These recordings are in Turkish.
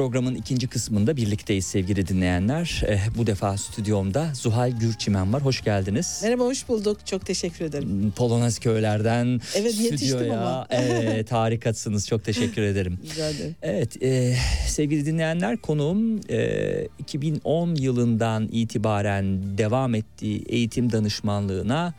Programın ikinci kısmında birlikteyiz sevgili dinleyenler. Eh, bu defa stüdyomda Zuhal Gürçimen var. Hoş geldiniz. Merhaba hoş bulduk. Çok teşekkür ederim. Polonez köylerden Evet, stüdyoya. ama. Evet harikasınız. Çok teşekkür ederim. Rica ederim. Evet e, sevgili dinleyenler konuğum e, 2010 yılından itibaren devam ettiği eğitim danışmanlığına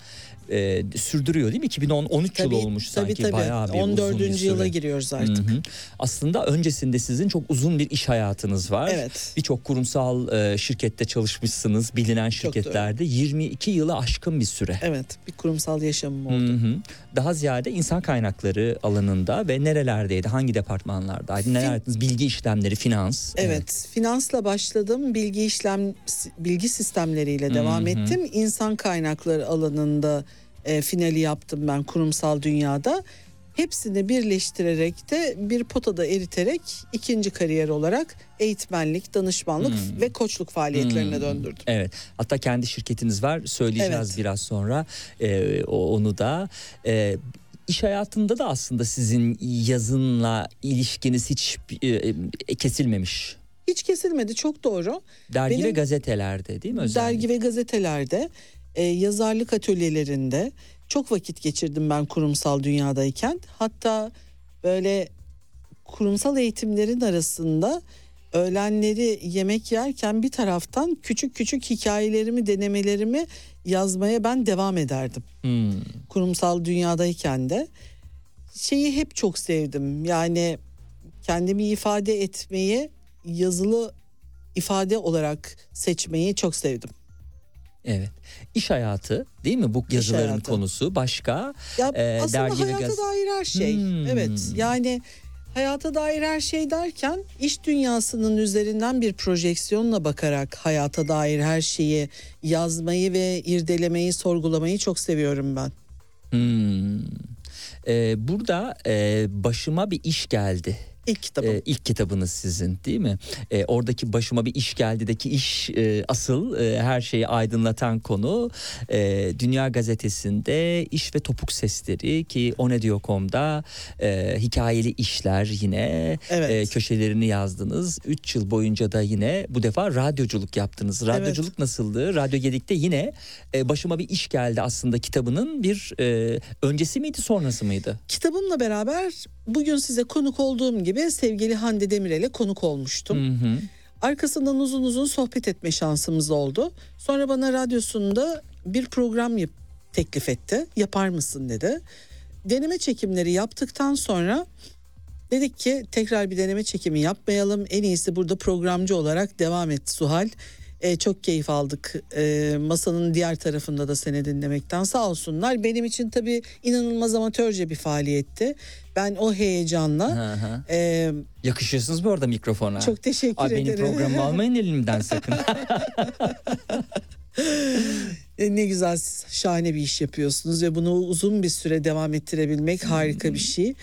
e, sürdürüyor değil mi? 2010 13 yıl Tabii, olmuş tabii, sanki tabii. bayağı bir 14. uzun bir süre. yıla giriyoruz artık. Hı hı. Aslında öncesinde sizin çok uzun bir iş hayatınız var. Evet. Birçok kurumsal e, şirkette çalışmışsınız, bilinen şirketlerde 22 yılı aşkın bir süre. Evet bir kurumsal yaşamım oldu. hı. Daha ziyade insan kaynakları alanında ve nerelerdeydi, hangi departmanlardaydı, neler yaptınız? Bilgi işlemleri, finans. Evet, finansla başladım. Bilgi işlem bilgi sistemleriyle devam Hı hı. ettim. İnsan kaynakları alanında e, finali yaptım ben kurumsal dünyada. Hepsini birleştirerek de bir potada eriterek ikinci kariyer olarak eğitmenlik, danışmanlık Hmm. ve koçluk faaliyetlerine Hmm. döndürdüm. Evet. Hatta kendi şirketiniz var. Söyleyeceğiz Evet. biraz sonra e, onu da. E, iş hayatında da aslında sizin yazınla ilişkiniz hiç e, e, kesilmemiş. Hiç kesilmedi çok doğru. Dergi ve Benim- gazetelerde değil mi özellikle? Dergi ve gazetelerde, e, yazarlık atölyelerinde çok vakit geçirdim ben kurumsal dünyadayken. Hatta böyle kurumsal eğitimlerin arasında öğlenleri yemek yerken bir taraftan küçük küçük hikayelerimi, denemelerimi yazmaya ben devam ederdim. Hmm. Kurumsal dünyadayken de şeyi hep çok sevdim. Yani kendimi ifade etmeyi yazılı ifade olarak seçmeyi çok sevdim. Evet. İş hayatı değil mi bu yazıların konusu? Başka? Ya Ee, aslında dergi hayata gaz- dair her şey. Hmm. Evet. Yani Hayata dair her şey derken iş dünyasının üzerinden bir projeksiyonla bakarak hayata dair her şeyi yazmayı ve irdelemeyi, sorgulamayı çok seviyorum ben. Hmm. Ee, burada e, başıma bir iş geldi. İlk kitabım. Ee, ilk kitabınız sizin değil mi? Ee, oradaki başıma bir iş geldideki iş e, asıl e, her şeyi aydınlatan konu e, Dünya Gazetesi'nde iş ve topuk sesleri ki onediyor.com'da e, hikayeli işler yine Evet. e, köşelerini yazdınız. 3 yıl boyunca da yine bu defa radyoculuk yaptınız. Radyoculuk nasıldı? Radyo Gedik'te yine e, başıma bir iş geldi aslında kitabının bir e, öncesi miydi sonrası mıydı? Kitabımla beraber bugün size konuk olduğum gibi sevgili Hande Demirel'e konuk olmuştum. Hı hı. Arkasından uzun uzun sohbet etme şansımız oldu. Sonra bana radyosunda bir program yap- teklif etti. Yapar mısın dedi. Deneme çekimleri yaptıktan sonra dedik ki tekrar bir deneme çekimi yapmayalım. En iyisi burada programcı olarak devam et Suhal. Ee, çok keyif aldık Ee, masanın diğer tarafında da seni dinlemekten sağ olsunlar. Benim için tabii inanılmaz amatörce bir faaliyetti. Ben o heyecanla Hı hı. e, Yakışıyorsunuz bu arada mikrofona. çok teşekkür benim ederim. programımı almayın elimden sakın. E, Ne güzel şahane bir iş yapıyorsunuz ve bunu uzun bir süre devam ettirebilmek harika bir şey.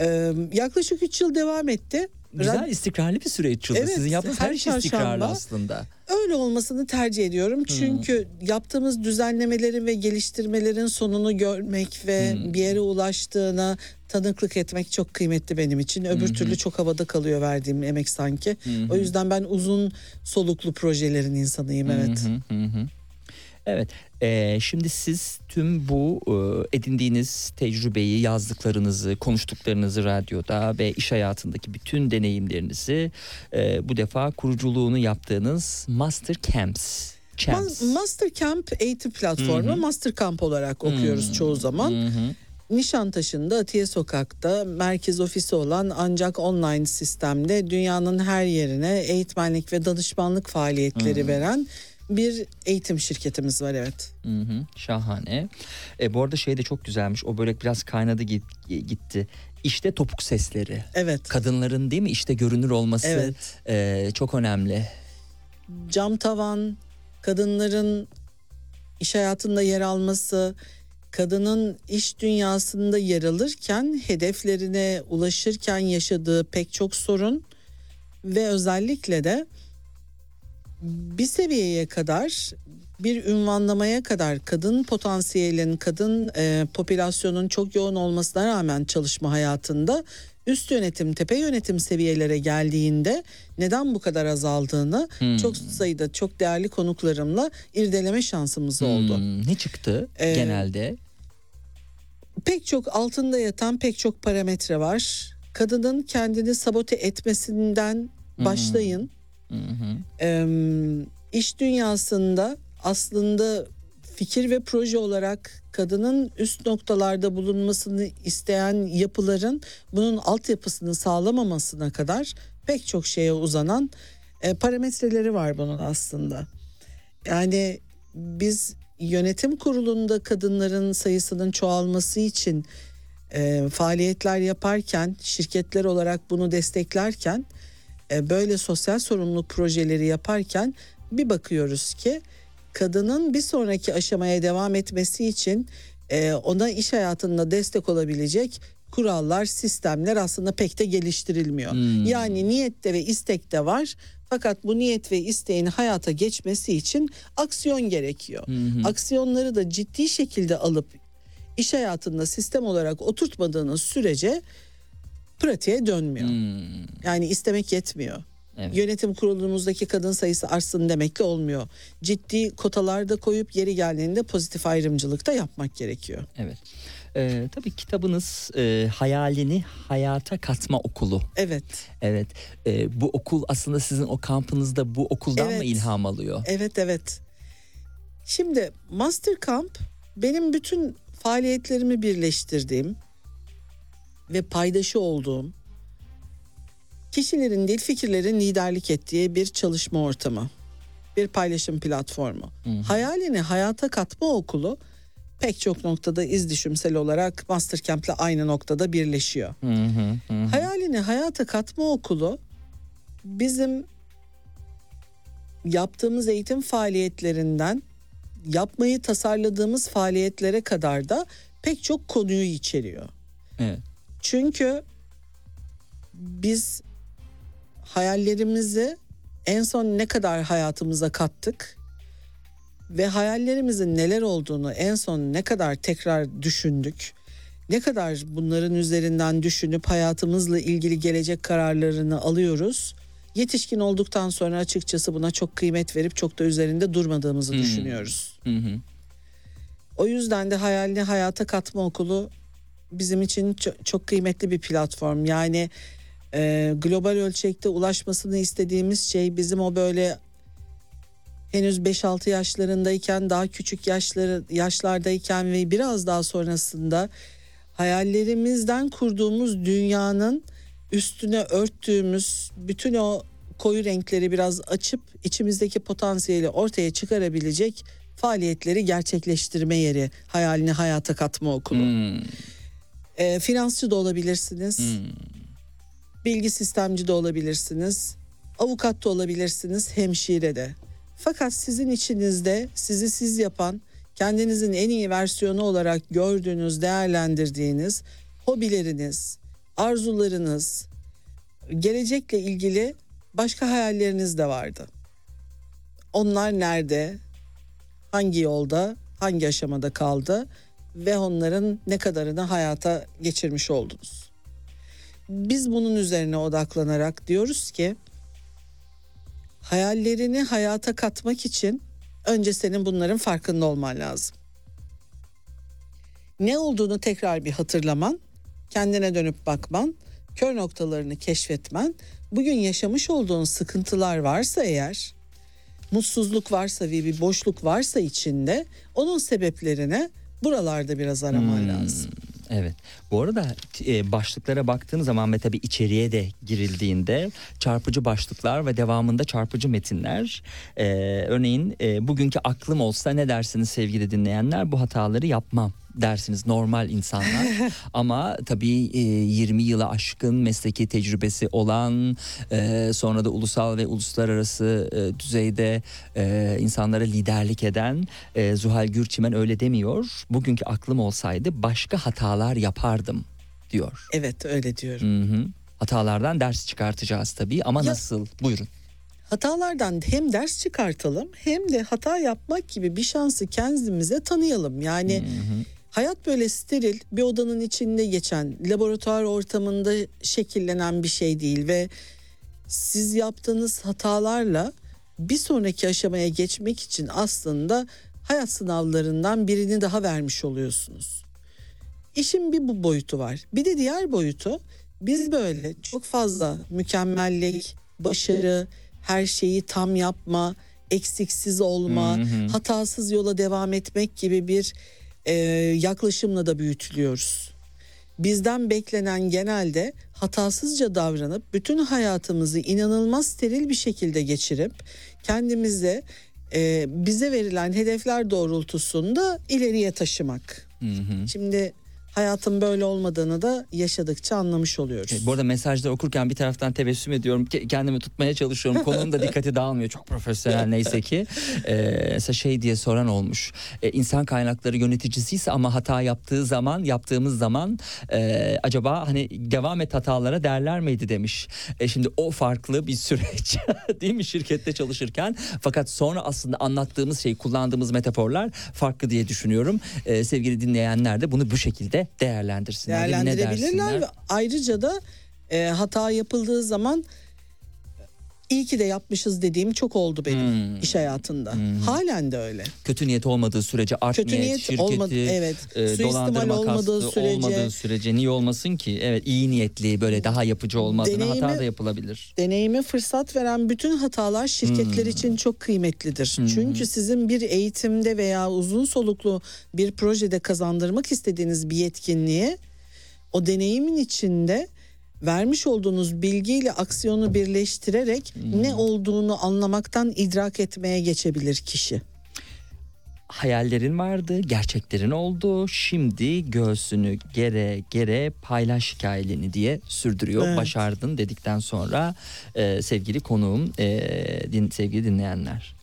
Ee, yaklaşık 3 yıl devam etti. Güzel Rad- istikrarlı bir süre yıldı. Evet, Sizin yaptığınız her, her şey istikrarlı aslında. Öyle olmasını tercih ediyorum. Çünkü yaptığımız düzenlemelerin ve geliştirmelerin sonunu görmek ve bir yere ulaştığına tanıklık etmek çok kıymetli benim için. Öbür türlü çok havada kalıyor verdiğim emek sanki. O yüzden ben uzun soluklu projelerin insanıyım evet. Hı hı. Evet. e, şimdi siz tüm bu e, edindiğiniz tecrübeyi, yazdıklarınızı, konuştuklarınızı radyoda ve iş hayatındaki bütün deneyimlerinizi e, bu defa kuruculuğunu yaptığınız Master Camps. Camps. Ma- Master Camp eğitim platformu Master Camp olarak okuyoruz çoğu zaman. Hı. Nişantaşı'nda Atiye Sokak'ta merkez ofisi olan ancak online sistemde dünyanın her yerine eğitmenlik ve danışmanlık faaliyetleri veren bir eğitim şirketimiz var evet. Hı hı, şahane. E, bu arada şey de çok güzelmiş. O börek biraz kaynadı git- gitti. İşte topuk sesleri. Evet. Kadınların değil mi işte görünür olması Evet. e, çok önemli. Cam tavan, kadınların iş hayatında yer alması, kadının iş dünyasında yer alırken hedeflerine ulaşırken yaşadığı pek çok sorun ve özellikle de bir seviyeye kadar bir ünvanlamaya kadar kadın potansiyelin, kadın e, popülasyonun çok yoğun olmasına rağmen çalışma hayatında üst yönetim, tepe yönetim seviyelere geldiğinde neden bu kadar azaldığını çok sayıda çok değerli konuklarımla irdeleme şansımız oldu. Hmm, ne çıktı Ee, genelde? Pek çok altında yatan pek çok parametre var. Kadının kendini sabote etmesinden başlayın. Hı hı. İş dünyasında aslında fikir ve proje olarak kadının üst noktalarda bulunmasını isteyen yapıların bunun altyapısını sağlamamasına kadar pek çok şeye uzanan e, parametreleri var bunun aslında. Yani biz yönetim kurulunda kadınların sayısının çoğalması için e, faaliyetler yaparken şirketler olarak bunu desteklerken e, böyle sosyal sorumluluk projeleri yaparken bir bakıyoruz ki kadının bir sonraki aşamaya devam etmesi için e, ona iş hayatında destek olabilecek kurallar, sistemler aslında pek de geliştirilmiyor. Hmm. Yani niyette ve istekte var. Fakat bu niyet ve isteğin hayata geçmesi için aksiyon gerekiyor. Aksiyonları da ciddi şekilde alıp iş hayatında sistem olarak oturtmadığınız sürece pratiğe dönmüyor. Hmm, Yani istemek yetmiyor. Evet. Yönetim kurulumuzdaki kadın sayısı artsın demekle olmuyor. Ciddi kotalarda koyup yeri geldiğinde pozitif ayrımcılık da yapmak gerekiyor. evet. Ee, tabii kitabınız e, hayalini hayata katma okulu. Evet, Evet. Ee, bu okul aslında sizin o kampınızda bu okuldan mı Evet. ilham alıyor? evet, evet. Şimdi Master Camp benim bütün faaliyetlerimi birleştirdiğim ve paydaşı olduğum kişilerin değil fikirlerin liderlik ettiği bir çalışma ortamı. Bir paylaşım platformu. Hayalini hayata katma okulu pek çok noktada iz düşümsel olarak Mastercamp'le aynı noktada birleşiyor. Hı hı, hı. Hayalini hayata katma okulu bizim yaptığımız eğitim faaliyetlerinden yapmayı tasarladığımız faaliyetlere kadar da pek çok konuyu içeriyor. Evet. Çünkü biz hayallerimizi en son ne kadar hayatımıza kattık ve hayallerimizin neler olduğunu en son ne kadar tekrar düşündük. Ne kadar bunların üzerinden düşünüp hayatımızla ilgili gelecek kararlarını alıyoruz. Yetişkin olduktan sonra açıkçası buna çok kıymet verip çok da üzerinde durmadığımızı düşünüyoruz. Hı hı. O yüzden de hayalini hayata katma okulu bizim için çok, çok kıymetli bir platform. Yani e, global ölçekte ulaşmasını istediğimiz şey bizim o böyle henüz 5-6 yaşlarındayken daha küçük yaşları yaşlardayken ve biraz daha sonrasında hayallerimizden kurduğumuz dünyanın üstüne örttüğümüz bütün o koyu renkleri biraz açıp içimizdeki potansiyeli ortaya çıkarabilecek faaliyetleri gerçekleştirme yeri hayalini hayata katma okulu. Hmm, E, finansçı da olabilirsiniz. Bilgi sistemci de olabilirsiniz. Avukat da olabilirsiniz, hemşire de. Fakat sizin içinizde sizi siz yapan, kendinizin en iyi versiyonu olarak gördüğünüz, değerlendirdiğiniz hobileriniz, arzularınız, gelecekle ilgili başka hayalleriniz de vardı. Onlar nerede? Hangi yolda? Hangi aşamada kaldı? Ve onların ne kadarını hayata geçirmiş oldunuz? Biz bunun üzerine odaklanarak diyoruz ki hayallerini hayata katmak için önce senin bunların farkında olman lazım. Ne olduğunu tekrar bir hatırlaman, kendine dönüp bakman, kör noktalarını keşfetmen, bugün yaşamış olduğun sıkıntılar varsa eğer, mutsuzluk varsa ve bir boşluk varsa içinde onun sebeplerine buralarda biraz araman Hmm. lazım. Evet. Bu arada e, başlıklara baktığın zaman ve tabii içeriye de girildiğinde çarpıcı başlıklar ve devamında çarpıcı metinler. E, örneğin e, bugünkü aklım olsa ne dersiniz sevgili dinleyenler? Bu hataları yapmam dersiniz normal insanlar. Ama tabii e, 20 yıla aşkın mesleki tecrübesi olan e, sonra da ulusal ve uluslararası e, düzeyde e, insanlara liderlik eden e, Zuhal Gürçimen öyle demiyor. Bugünkü aklım olsaydı başka hatalar yapardım diyor. Evet öyle diyorum. Hı hı. Hatalardan ders çıkartacağız tabii ama Ya- nasıl? Buyurun. hatalardan hem ders çıkartalım hem de hata yapmak gibi bir şansı kendimize tanıyalım. Yani hayat böyle steril bir odanın içinde geçen laboratuvar ortamında şekillenen bir şey değil ve siz yaptığınız hatalarla bir sonraki aşamaya geçmek için aslında hayat sınavlarından birini daha vermiş oluyorsunuz. İşin bir bu boyutu var. Bir de diğer boyutu biz böyle çok fazla mükemmellik, başarı, her şeyi tam yapma, eksiksiz olma, hatasız yola devam etmek gibi bir e, yaklaşımla da büyütülüyoruz. Bizden beklenen genelde hatasızca davranıp bütün hayatımızı inanılmaz steril bir şekilde geçirip kendimize e, bize verilen hedefler doğrultusunda ileriye taşımak. Şimdi hayatın böyle olmadığını da yaşadıkça anlamış oluyoruz. Evet, bu arada mesajları okurken bir taraftan tebessüm ediyorum. Ke- Kendimi tutmaya çalışıyorum. Konunun da dikkati dağılmıyor. Çok profesyonel neyse ki. Ee, mesela şey diye soran olmuş. Ee, insan kaynakları yöneticisiyse ama hata yaptığı zaman, yaptığımız zaman e, acaba hani devam et hatalara derler miydi demiş. E, şimdi o farklı bir süreç değil mi şirkette çalışırken. Fakat sonra aslında anlattığımız şey, kullandığımız metaforlar farklı diye düşünüyorum. Ee, sevgili dinleyenler de bunu bu şekilde değerlendirsinler. değerlendirebilirler ve ayrıca da e, hata yapıldığı zaman iyi ki de yapmışız dediğim çok oldu benim Hmm. iş hayatında. Halen de öyle. kötü niyet olmadığı sürece art Kötü niyet, niyet şirketi olmadı- evet. e, dolandırma olmadığı kastı sürece- olmadığı sürece niye olmasın ki? Evet iyi niyetli böyle daha yapıcı olmadığını hata Deneyimi- da yapılabilir. Deneyime fırsat veren bütün hatalar şirketler için çok kıymetlidir. Çünkü sizin bir eğitimde veya uzun soluklu bir projede kazandırmak istediğiniz bir yetkinliğe o deneyimin içinde vermiş olduğunuz bilgiyle aksiyonu birleştirerek ne olduğunu anlamaktan idrak etmeye geçebilir kişi. hayallerin vardı, gerçeklerin oldu. Şimdi göğsünü gere gere paylaş hikayelerini diye sürdürüyor. Evet. Başardın dedikten sonra e, sevgili konuğum, e, din, sevgili dinleyenler.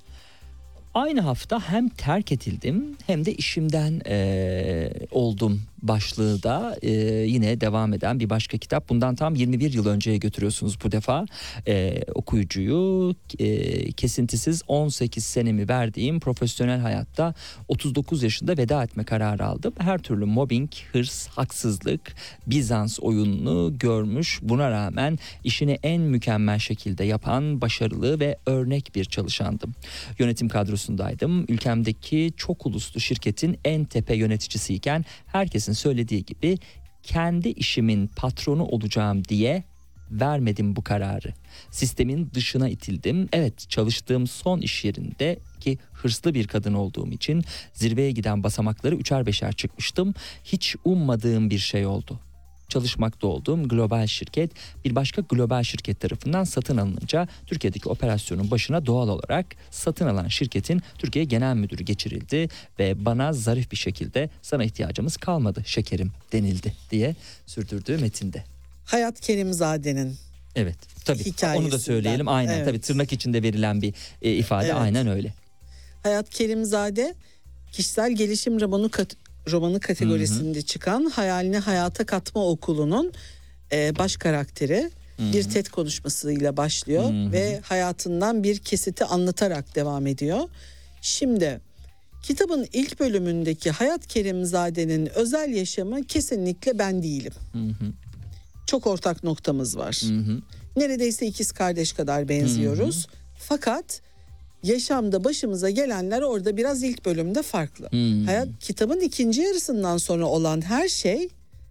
Aynı hafta hem terk edildim hem de işimden e, oldum başlığı da e, yine devam eden bir başka kitap. Bundan tam 21 yıl önceye götürüyorsunuz bu defa e, okuyucuyu e, kesintisiz 18 senemi verdiğim profesyonel hayatta 39 yaşında veda etme kararı aldım. Her türlü mobbing, hırs, haksızlık, Bizans oyununu görmüş. Buna rağmen işini en mükemmel şekilde yapan başarılı ve örnek bir çalışandım. Yönetim kadrosundaydım. Ülkemdeki çok uluslu şirketin en tepe yöneticisiyken herkesin söylediği gibi kendi işimin patronu olacağım diye vermedim bu kararı. Sistemin dışına itildim. Evet çalıştığım son iş yerinde ki hırslı bir kadın olduğum için zirveye giden basamakları üçer beşer çıkmıştım. Hiç ummadığım bir şey oldu. Çalışmakta olduğum global şirket bir başka global şirket tarafından satın alınınca Türkiye'deki operasyonun başına doğal olarak satın alan şirketin Türkiye Genel Müdürü geçirildi ve bana zarif bir şekilde sana ihtiyacımız kalmadı şekerim denildi diye sürdürdüğü metinde. Hayat Kerimzade'nin Evet tabii onu da Hikayesinden, söyleyelim aynen evet. tabii tırnak içinde verilen bir e, ifade Evet. aynen öyle. Hayat Kerimzade kişisel gelişim romanı romanı kategorisinde çıkan hayalini hayata katma okulunun e, baş karakteri bir TED konuşmasıyla başlıyor ve hayatından bir kesiti anlatarak devam ediyor. Şimdi kitabın ilk bölümündeki Hayat Kerimzade'nin özel yaşamı kesinlikle ben değilim. Çok ortak noktamız var. Neredeyse ikiz kardeş kadar benziyoruz. Fakat yaşamda başımıza gelenler orada biraz ilk bölümde farklı. Hayat kitabın ikinci yarısından sonra olan her şey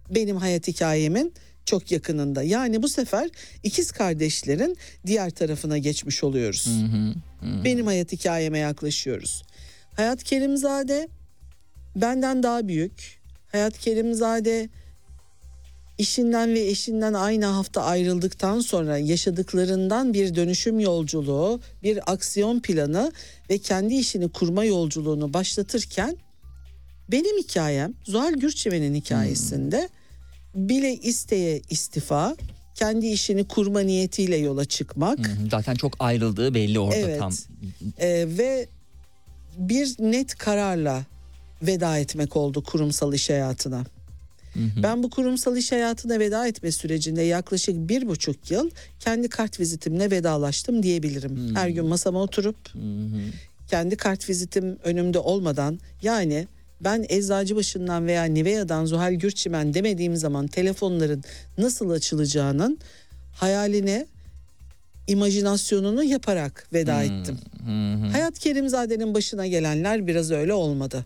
benim hayat hikayemin çok yakınında. Yani bu sefer ikiz kardeşlerin diğer tarafına geçmiş oluyoruz. Benim hayat hikayeme yaklaşıyoruz. Hayat Kerimzade benden daha büyük. Hayat Kerimzade işinden ve eşinden aynı hafta ayrıldıktan sonra yaşadıklarından bir dönüşüm yolculuğu, bir aksiyon planı ve kendi işini kurma yolculuğunu başlatırken benim hikayem Zuhal Gürçeven'in hikayesinde bile isteye istifa, kendi işini kurma niyetiyle yola çıkmak hı. Zaten çok ayrıldığı belli orada Evet. tam. e, ve bir net kararla veda etmek oldu kurumsal iş hayatına. Ben bu kurumsal iş hayatına veda etme sürecinde yaklaşık bir buçuk yıl kendi kart vizitimle vedalaştım diyebilirim. Her gün masama oturup kendi kart vizitim önümde olmadan yani ben Eczacıbaşı'ndan veya Nivea'dan Zuhal Gürçimen demediğim zaman telefonların nasıl açılacağının hayaline imajinasyonunu yaparak veda ettim. Hayat Kerimzade'nin başına gelenler biraz öyle olmadı.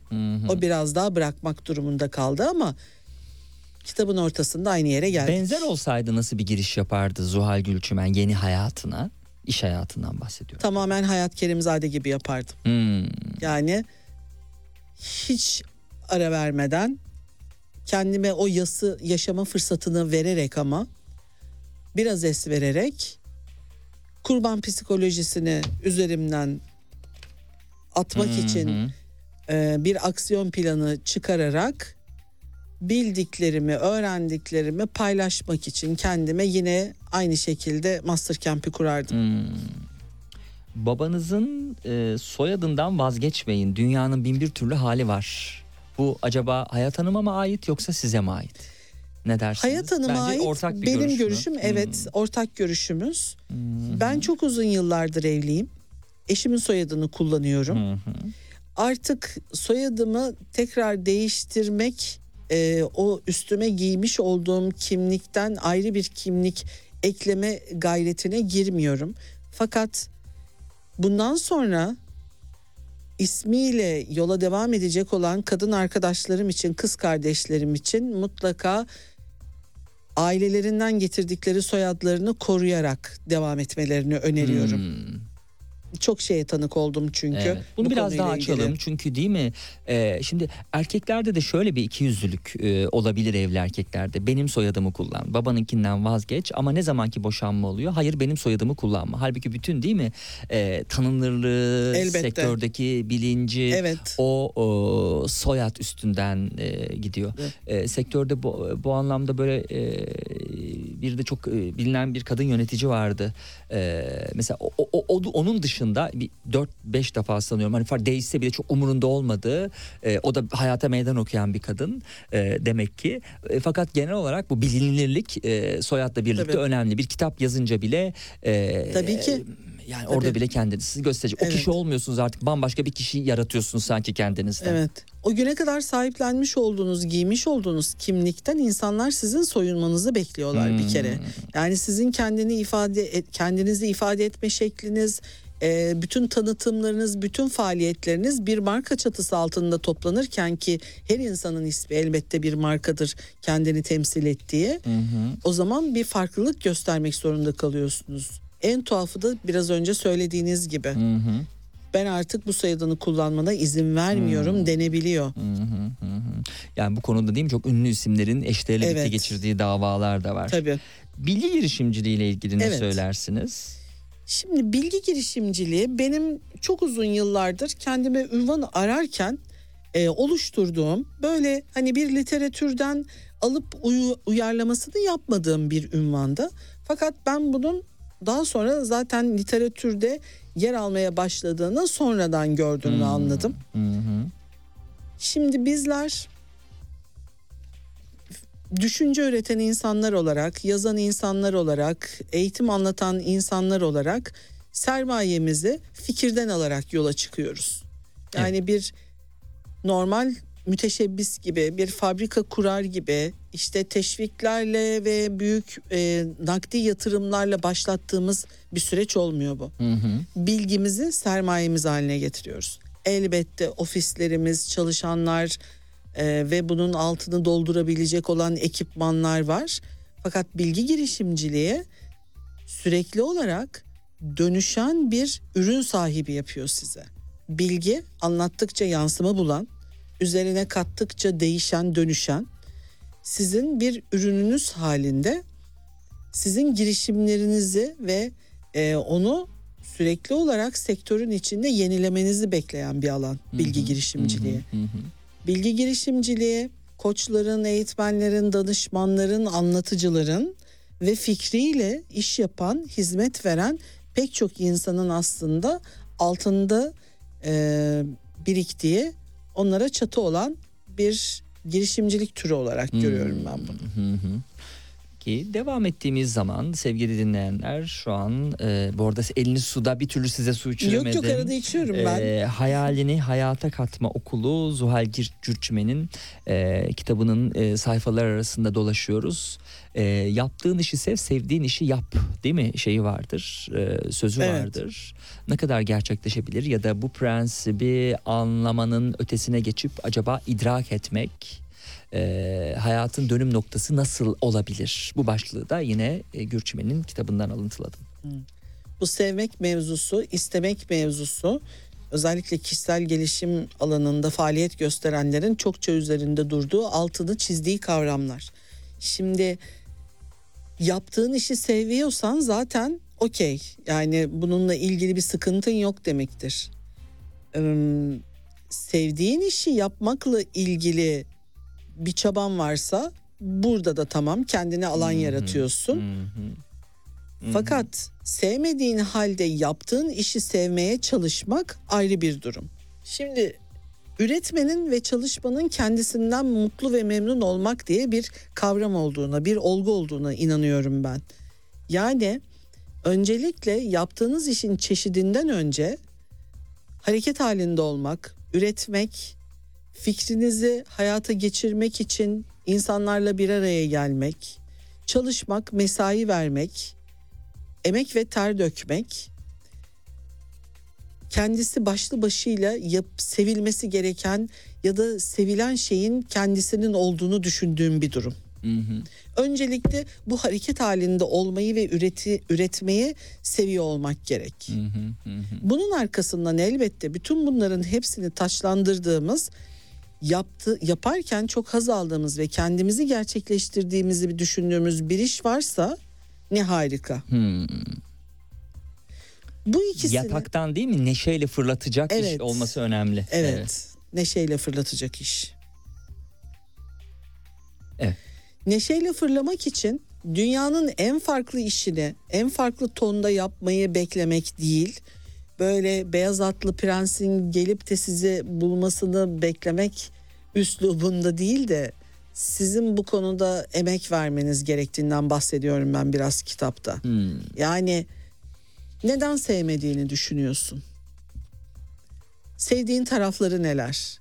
O biraz daha bırakmak durumunda kaldı ama kitabın ortasında aynı yere geldi. Benzer olsaydı nasıl bir giriş yapardı Zuhal Gülçümen yeni hayatına? İş hayatından bahsediyorum. Tamamen Hayat Kerimzade gibi yapardım. Hmm. Yani hiç ara vermeden kendime o yası yaşama fırsatını vererek ama biraz es vererek kurban psikolojisini üzerimden atmak için e, bir aksiyon planı çıkararak bildiklerimi, öğrendiklerimi paylaşmak için kendime yine aynı şekilde master camp'i kurardım. Babanızın e, soyadından vazgeçmeyin. Dünyanın bin bir türlü hali var. Bu acaba Hayat Hanım'a mı ait yoksa size mi ait? Ne dersiniz? Hayat Hanım'a Bence ait ortak bir benim görüş mü? görüşüm Hmm. evet ortak görüşümüz. Ben çok uzun yıllardır evliyim. Eşimin soyadını kullanıyorum. Artık soyadımı tekrar değiştirmek e, o üstüme giymiş olduğum kimlikten ayrı bir kimlik ekleme gayretine girmiyorum. Fakat bundan sonra ismiyle yola devam edecek olan kadın arkadaşlarım için, kız kardeşlerim için mutlaka ailelerinden getirdikleri soyadlarını koruyarak devam etmelerini öneriyorum. Çok şeye tanık oldum çünkü. Evet. Bunu bu biraz daha ilgili. açalım çünkü değil mi? Ee, şimdi erkeklerde de şöyle bir ikiyüzlülük e, olabilir evli erkeklerde. Benim soyadımı kullan, babanınkinden vazgeç ama ne zamanki boşanma oluyor? Hayır benim soyadımı kullanma. Halbuki bütün değil mi? Ee, tanınırlığı, Elbette. sektördeki bilinci, Evet. o, o soyad üstünden e, gidiyor. E, sektörde bu, bu anlamda böyle e, bir de çok e, bilinen bir kadın yönetici vardı. E, mesela o- o- o- onun dışında bir 4-5 defa sanıyorum hani fark değişse bile çok umurunda olmadığı e, o da hayata meydan okuyan bir kadın e, demek ki. E, fakat genel olarak bu bilinirlik e, soyadla birlikte Tabii. önemli. Bir kitap yazınca bile e, Tabii ki. yani Tabii. orada bile kendinizi gösterecek. O Evet. kişi olmuyorsunuz artık bambaşka bir kişi yaratıyorsunuz sanki kendinizden. Evet. O güne kadar sahiplenmiş olduğunuz, giymiş olduğunuz kimlikten insanlar sizin soyunmanızı bekliyorlar bir Hmm. kere. Yani sizin kendini ifade et, kendinizi ifade etme şekliniz, e, bütün tanıtımlarınız, bütün faaliyetleriniz bir marka çatısı altında toplanırken ki her insanın ismi elbette bir markadır kendini temsil ettiği. O zaman bir farklılık göstermek zorunda kalıyorsunuz. En tuhafı da biraz önce söylediğiniz gibi. Hı hı. Ben artık bu soyadını kullanmana izin vermiyorum denebiliyor. Hı hı hı hı. Yani bu konuda değil mi çok ünlü isimlerin eşleriyle birlikte Evet. geçirdiği davalar da var. Tabii. Bilgi girişimciliğiyle ilgili ne Evet. söylersiniz? Şimdi bilgi girişimciliği benim çok uzun yıllardır kendime ünvan ararken e, oluşturduğum böyle hani bir literatürden alıp uyu- uyarlamasını yapmadığım bir ünvanda. Fakat ben bunun daha sonra zaten literatürde yer almaya başladığını sonradan gördüm ve anladım. Hı. Şimdi bizler düşünce üreten insanlar olarak, yazan insanlar olarak, eğitim anlatan insanlar olarak sermayemizi fikirden alarak yola çıkıyoruz. Yani bir normal müteşebbis gibi, bir fabrika kurar gibi işte teşviklerle ve büyük e, nakdi yatırımlarla başlattığımız bir süreç olmuyor bu Hı hı. bilgimizi sermayemiz haline getiriyoruz. Elbette ofislerimiz, çalışanlar e, ve bunun altını doldurabilecek olan ekipmanlar var. Fakat bilgi girişimciliği sürekli olarak dönüşen bir ürün sahibi yapıyor size. Bilgi anlattıkça yansıma bulan, üzerine kattıkça değişen, dönüşen sizin bir ürününüz halinde sizin girişimlerinizi ve e, onu sürekli olarak sektörün içinde yenilemenizi bekleyen bir alan bilgi girişimciliği. Hı hı. Bilgi girişimciliği koçların, eğitmenlerin, danışmanların, anlatıcıların ve fikriyle iş yapan, hizmet veren pek çok insanın aslında altında e, biriktiği, onlara çatı olan bir girişimcilik türü olarak görüyorum ben bunu. Hı hı. Ki devam ettiğimiz zaman sevgili dinleyenler şu an e, bu arada elini suda bir türlü size su içiremedim. Yok yok arada içiyorum ben. Ee, hayalini hayata katma okulu Zuhal Gürçmen'in e, kitabının e, sayfalar arasında dolaşıyoruz. E, yaptığın işi sev, sevdiğin işi yap değil mi şeyi vardır, e, sözü Evet. vardır. Ne kadar gerçekleşebilir ya da bu prensibi anlamanın ötesine geçip acaba idrak etmek e, hayatın dönüm noktası nasıl olabilir? Bu başlığı da yine e, Gürçmen'in kitabından alıntıladım. bu sevmek mevzusu, istemek mevzusu özellikle kişisel gelişim alanında faaliyet gösterenlerin çokça üzerinde durduğu, altını çizdiği kavramlar. Şimdi yaptığın işi seviyorsan zaten okey. Yani bununla ilgili bir sıkıntın yok demektir. Ee, sevdiğin işi yapmakla ilgili bir çaban varsa burada da tamam kendine alan yaratıyorsun. Hı hı. Fakat sevmediğin halde yaptığın işi sevmeye çalışmak ayrı bir durum. Şimdi üretmenin ve çalışmanın kendisinden mutlu ve memnun olmak diye bir kavram olduğuna, bir olgu olduğuna inanıyorum ben. Yani öncelikle yaptığınız işin çeşidinden önce hareket halinde olmak, üretmek, fikrinizi hayata geçirmek için insanlarla bir araya gelmek, çalışmak, mesai vermek, emek ve ter dökmek kendisi başlı başıyla yap, sevilmesi gereken ya da sevilen şeyin kendisinin olduğunu düşündüğüm bir durum. Öncelikle bu hareket halinde olmayı ve üreti, üretmeyi seviyor olmak gerek. Bunun arkasından elbette bütün bunların hepsini taçlandırdığımız yaptı yaparken çok haz aldığımız ve kendimizi gerçekleştirdiğimizi bir düşündüğümüz bir iş varsa ne harika. Bu ikisini Yataktan değil mi neşeyle fırlatacak iş Evet. olması önemli. Evet. Neşeyle fırlatacak iş. Evet. Neşeyle fırlamak için dünyanın en farklı işini en farklı tonda yapmayı beklemek değil. Böyle beyaz atlı prensin gelip de sizi bulmasını beklemek üslubunda değil de sizin bu konuda emek vermeniz gerektiğinden bahsediyorum ben biraz kitapta. Hmm. Yani neden sevmediğini düşünüyorsun. Sevdiğin tarafları neler?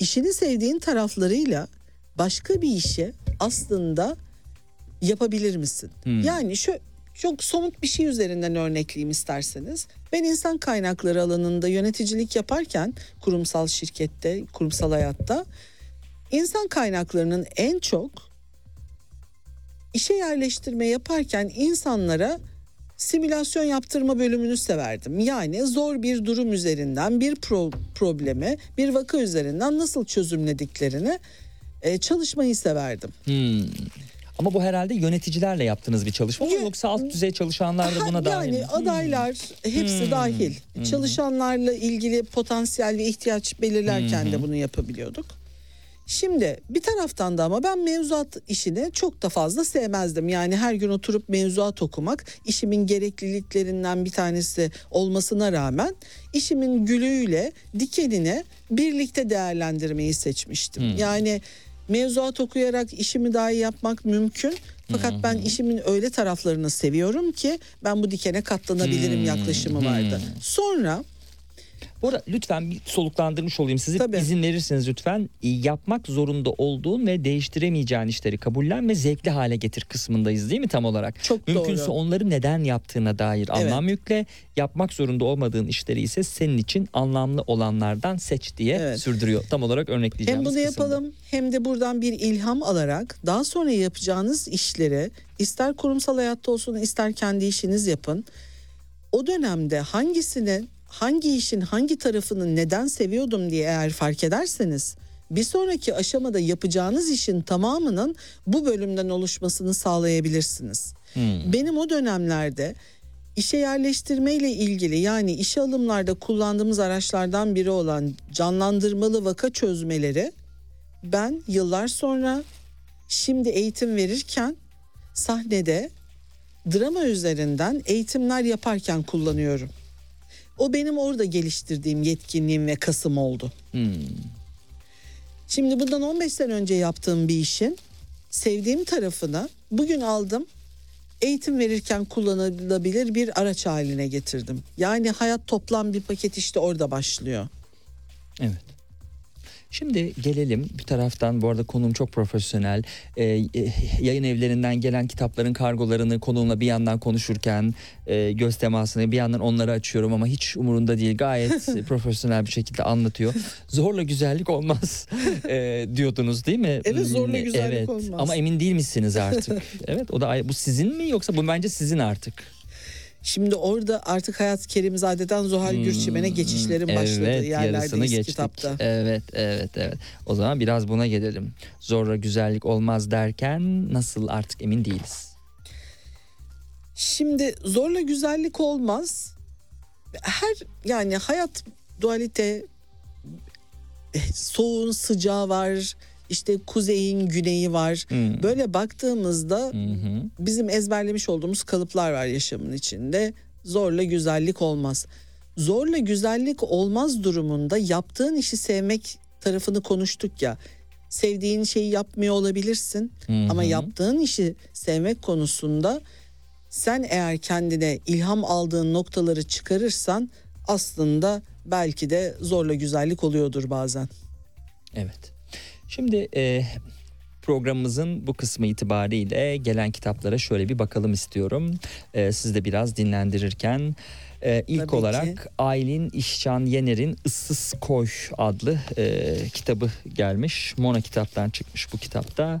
İşini sevdiğin taraflarıyla başka bir işi aslında yapabilir misin? Yani şu çok somut bir şey üzerinden örnekleyeyim isterseniz. Ben insan kaynakları alanında yöneticilik yaparken kurumsal şirkette, kurumsal hayatta insan kaynaklarının en çok işe yerleştirme yaparken insanlara simülasyon yaptırma bölümünü severdim. Yani zor bir durum üzerinden bir pro- problemi, bir vaka üzerinden nasıl çözümlediklerini e, çalışmayı severdim. Hmm. Ama bu herhalde yöneticilerle yaptığınız bir çalışma mı Yo- yoksa alt düzey çalışanlar da buna dahil yani mi? adaylar hepsi Hmm. dahil. Çalışanlarla ilgili potansiyel ve ihtiyaç belirlerken de bunu yapabiliyorduk. Şimdi bir taraftan da ama ben mevzuat işini çok da fazla sevmezdim. Yani her gün oturup mevzuat okumak işimin gerekliliklerinden bir tanesi olmasına rağmen işimin gülüyle dikenine birlikte değerlendirmeyi seçmiştim. Yani mevzuat okuyarak işimi daha iyi yapmak mümkün. Fakat ben işimin öyle taraflarını seviyorum ki ben bu dikene katlanabilirim yaklaşımı vardı. Sonra Bu arada lütfen bir soluklandırmış olayım sizi. Tabii. İzin verirseniz lütfen yapmak zorunda olduğun ve değiştiremeyeceğin işleri kabullen ve zevkli hale getir kısmındayız değil mi tam olarak? Çok Mümkünse doğru. onları neden yaptığına dair Evet. anlam yükle. Yapmak zorunda olmadığın işleri ise senin için anlamlı olanlardan seç diye Evet. sürdürüyor. Tam olarak örnekleyeceğimiz Hem bunu kısımda. yapalım hem de buradan bir ilham alarak daha sonra yapacağınız işleri ister kurumsal hayatta olsun ister kendi işiniz yapın. O dönemde hangisini hangi işin hangi tarafını neden seviyordum diye eğer fark ederseniz bir sonraki aşamada yapacağınız işin tamamının bu bölümden oluşmasını sağlayabilirsiniz. Benim o dönemlerde işe yerleştirme ile ilgili yani işe alımlarda kullandığımız araçlardan biri olan canlandırmalı vaka çözmeleri ben yıllar sonra şimdi eğitim verirken sahnede drama üzerinden eğitimler yaparken kullanıyorum. O benim orada geliştirdiğim yetkinliğim ve kasım oldu. Şimdi bundan 15 sene önce yaptığım bir işin sevdiğim tarafını bugün aldım. Eğitim verirken kullanılabilir bir araç haline getirdim. Yani hayat toplam bir paket işte orada başlıyor. Evet. Şimdi gelelim bir taraftan bu arada konuğum çok profesyonel. Ee, e, yayın evlerinden gelen kitapların kargolarını konuğumla bir yandan konuşurken e, göz temasını bir yandan onları açıyorum ama hiç umurunda değil. Gayet profesyonel bir şekilde anlatıyor. Zorla güzellik olmaz e, diyordunuz değil mi? Evet, zorla Hmm, güzellik evet. olmaz. Ama emin değil misiniz artık? evet o da bu sizin mi yoksa bu bence sizin artık. Şimdi orada artık Hayat Kerimzade'den Zuhal Gürçimen'e geçişlerin başladığı Hmm, Evet yarısını yerlerdeyiz geçtik. kitapta. Evet evet evet. O zaman biraz buna gelelim. Zorla güzellik olmaz derken nasıl artık emin değiliz. Şimdi zorla güzellik olmaz. Her yani hayat dualite eh, soğuğun sıcağı var. İşte kuzeyin güneyi var. Hmm. Böyle baktığımızda hı. bizim ezberlemiş olduğumuz kalıplar var yaşamın içinde. Zorla güzellik olmaz. Zorla güzellik olmaz durumunda yaptığın işi sevmek tarafını konuştuk ya. Sevdiğin şeyi yapmıyor olabilirsin ama yaptığın işi sevmek konusunda sen eğer kendine ilham aldığın noktaları çıkarırsan aslında belki de zorla güzellik oluyordur bazen. Evet. Şimdi e, programımızın bu kısmı itibariyle gelen kitaplara şöyle bir bakalım istiyorum. E, siz de biraz dinlendirirken Ee, ilk Tabii ki. olarak Aylin İşcan Yener'in Issız Koy adlı e, kitabı gelmiş. Mona kitaptan çıkmış bu kitapta.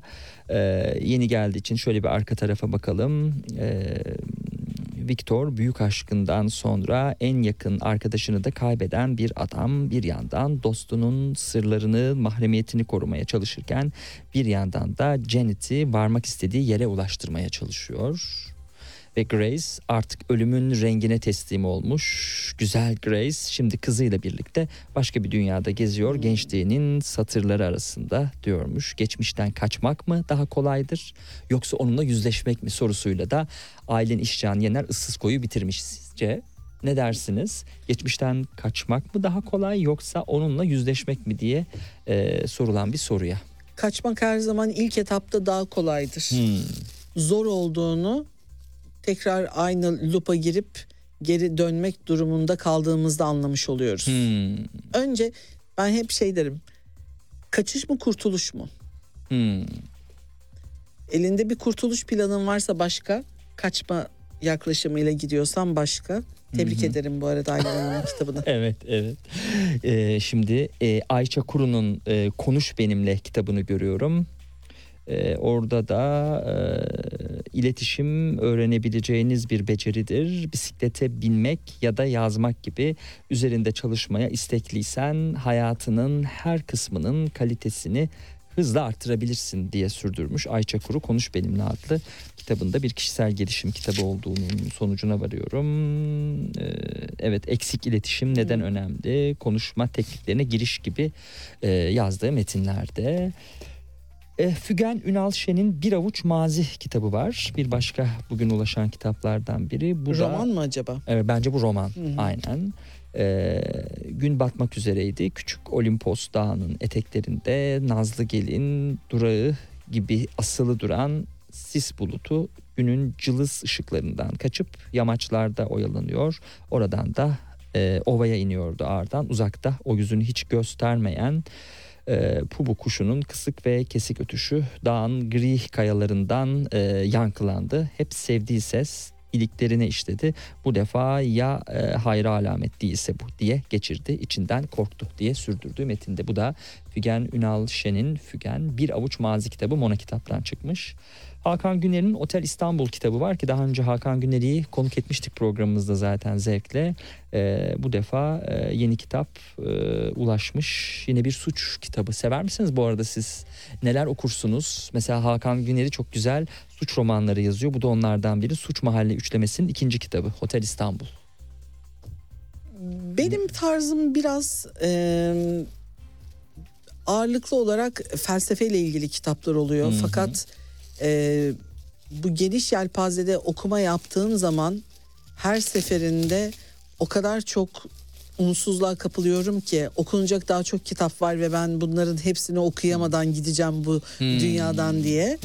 Ee, yeni geldiği için şöyle bir arka tarafa bakalım. Ee, Victor büyük aşkından sonra en yakın arkadaşını da kaybeden bir adam bir yandan dostunun sırlarını mahremiyetini korumaya çalışırken bir yandan da Janet'i varmak istediği yere ulaştırmaya çalışıyor. Ve Grace artık ölümün rengine teslim olmuş. Güzel Grace şimdi kızıyla birlikte başka bir dünyada geziyor. Gençliğinin satırları arasında diyormuş. Geçmişten kaçmak mı daha kolaydır yoksa onunla yüzleşmek mi sorusuyla da Aylin İşcan Yener ıssız koyu bitirmiş sizce. Ne dersiniz? Geçmişten kaçmak mı daha kolay yoksa onunla yüzleşmek mi diye e, sorulan bir soruya. Kaçmak her zaman ilk etapta daha kolaydır. Hmm. Zor olduğunu tekrar aynı loop'a girip geri dönmek durumunda kaldığımızda anlamış oluyoruz. Hmm. Önce ben hep şey derim. Kaçış mı kurtuluş mu? Hmm. Elinde bir kurtuluş planın varsa başka, kaçma yaklaşımıyla gidiyorsan başka. Tebrik ederim bu arada Aylin Hanım'ın kitabını. Evet, evet. Ee, şimdi e, Ayça Kuru'nun e, Konuş Benimle kitabını görüyorum. Ee, orada da e, iletişim öğrenebileceğiniz bir beceridir. Bisiklete binmek ya da yazmak gibi üzerinde çalışmaya istekliysen hayatının her kısmının kalitesini hızla artırabilirsin diye sürdürmüş Ayça Kuru Konuş Benimle adlı kitabında bir kişisel gelişim kitabı olduğunun sonucuna varıyorum. Ee, evet eksik iletişim neden önemli? Konuşma tekniklerine giriş gibi e, yazdığı metinlerde. E, Fügen Ünal Şen'in Bir Avuç Mazi kitabı var. Bir başka bugün ulaşan kitaplardan biri. Bu da- Roman mı acaba? Evet bence bu roman. Hı hı. Aynen. Ee, gün batmak üzereydi. Küçük Olimpos Dağı'nın eteklerinde Nazlı Gelin durağı gibi asılı duran sis bulutu günün cılız ışıklarından kaçıp yamaçlarda oyalanıyor. Oradan da e, ovaya iniyordu ardından. Uzakta o yüzünü hiç göstermeyen e, pubu kuşunun kısık ve kesik ötüşü dağın gri kayalarından e, yankılandı. Hep sevdiği ses iliklerine işledi. Bu defa ya e, hayra alamet değilse bu diye geçirdi. İçinden korktu diye sürdürdü metinde. Bu da Fügen Ünal Şen'in Fügen Bir Avuç Mazi kitabı Mona kitaptan çıkmış. Hakan Güner'in Otel İstanbul kitabı var ki daha önce Hakan Güner'i konuk etmiştik programımızda zaten zevkle. Ee, bu defa e, yeni kitap e, ulaşmış. Yine bir suç kitabı. Sever misiniz bu arada siz? Neler okursunuz? Mesela Hakan Güner'i çok güzel suç romanları yazıyor. Bu da onlardan biri. Suç Mahalle Üçlemesi'nin ikinci kitabı. Hotel İstanbul. Benim tarzım biraz e, ağırlıklı olarak felsefeyle ilgili kitaplar oluyor. Hı hı. Fakat e, bu geniş yelpazede okuma yaptığım zaman her seferinde o kadar çok umutsuzluğa kapılıyorum ki okunacak daha çok kitap var ve ben bunların hepsini okuyamadan gideceğim bu Hmm. dünyadan diye.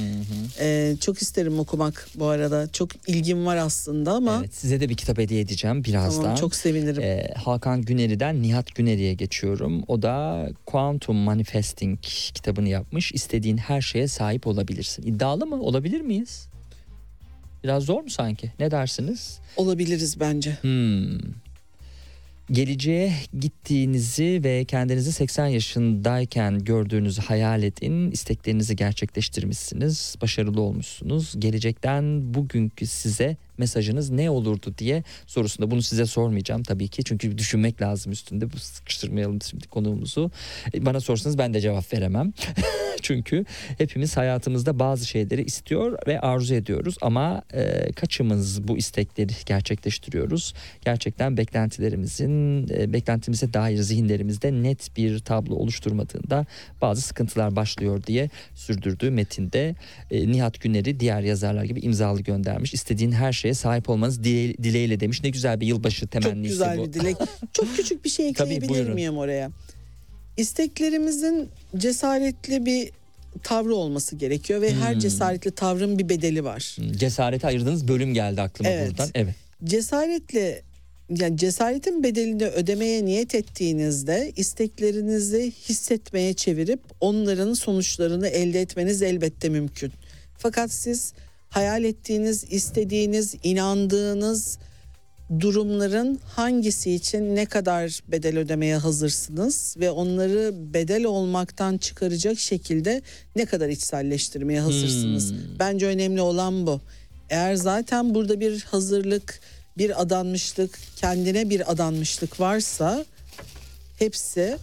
E, çok isterim okumak bu arada. Çok ilgim var aslında ama Evet, size de bir kitap hediye edeceğim birazdan. tamam çok sevinirim. Ee, Hakan Güneri'den Nihat Güneri'ye geçiyorum. O da Quantum Manifesting kitabını yapmış. İstediğin her şeye sahip olabilirsin. İddialı mı? Olabilir miyiz? Biraz zor mu sanki? Ne dersiniz? Olabiliriz bence. Hmm. Geleceğe gittiğinizi ve kendinizi 80 yaşındayken gördüğünüzü hayal edin. İsteklerinizi gerçekleştirmişsiniz, başarılı olmuşsunuz. Gelecekten bugünkü size mesajınız ne olurdu diye sorusunda bunu size sormayacağım tabii ki. Çünkü düşünmek lazım üstünde. Bu sıkıştırmayalım şimdi konuğumuzu. E, Bana sorsanız ben de cevap veremem. Çünkü hepimiz hayatımızda bazı şeyleri istiyor ve arzu ediyoruz ama e, kaçımız bu istekleri gerçekleştiriyoruz? Gerçekten beklentilerimizin e, beklentimize dair zihinlerimizde net bir tablo oluşturmadığında bazı sıkıntılar başlıyor diye sürdürdüğü metinde e, Nihat Güner'i diğer yazarlar gibi imzalı göndermiş. İstediğin her şeye sahip olmanız dile- dileğiyle demiş. Ne güzel bir yılbaşı Çok temennisi güzel bu. bir dilek. Çok küçük bir şey ekleyebilir miyim oraya? İsteklerimizin cesaretli bir tavrı olması gerekiyor ve her Hmm. cesaretli tavrın bir bedeli var. Cesareti ayırdığınız bölüm geldi aklıma Evet. buradan. Evet. Cesaretle yani cesaretin bedelini ödemeye niyet ettiğinizde isteklerinizi hissetmeye çevirip onların sonuçlarını elde etmeniz elbette mümkün. Fakat siz hayal ettiğiniz, istediğiniz, inandığınız durumların hangisi için ne kadar bedel ödemeye hazırsınız ve onları bedel olmaktan çıkaracak şekilde ne kadar içselleştirmeye hazırsınız. Hmm. Bence önemli olan bu. Eğer zaten burada bir hazırlık, bir adanmışlık, kendine bir adanmışlık varsa hepsi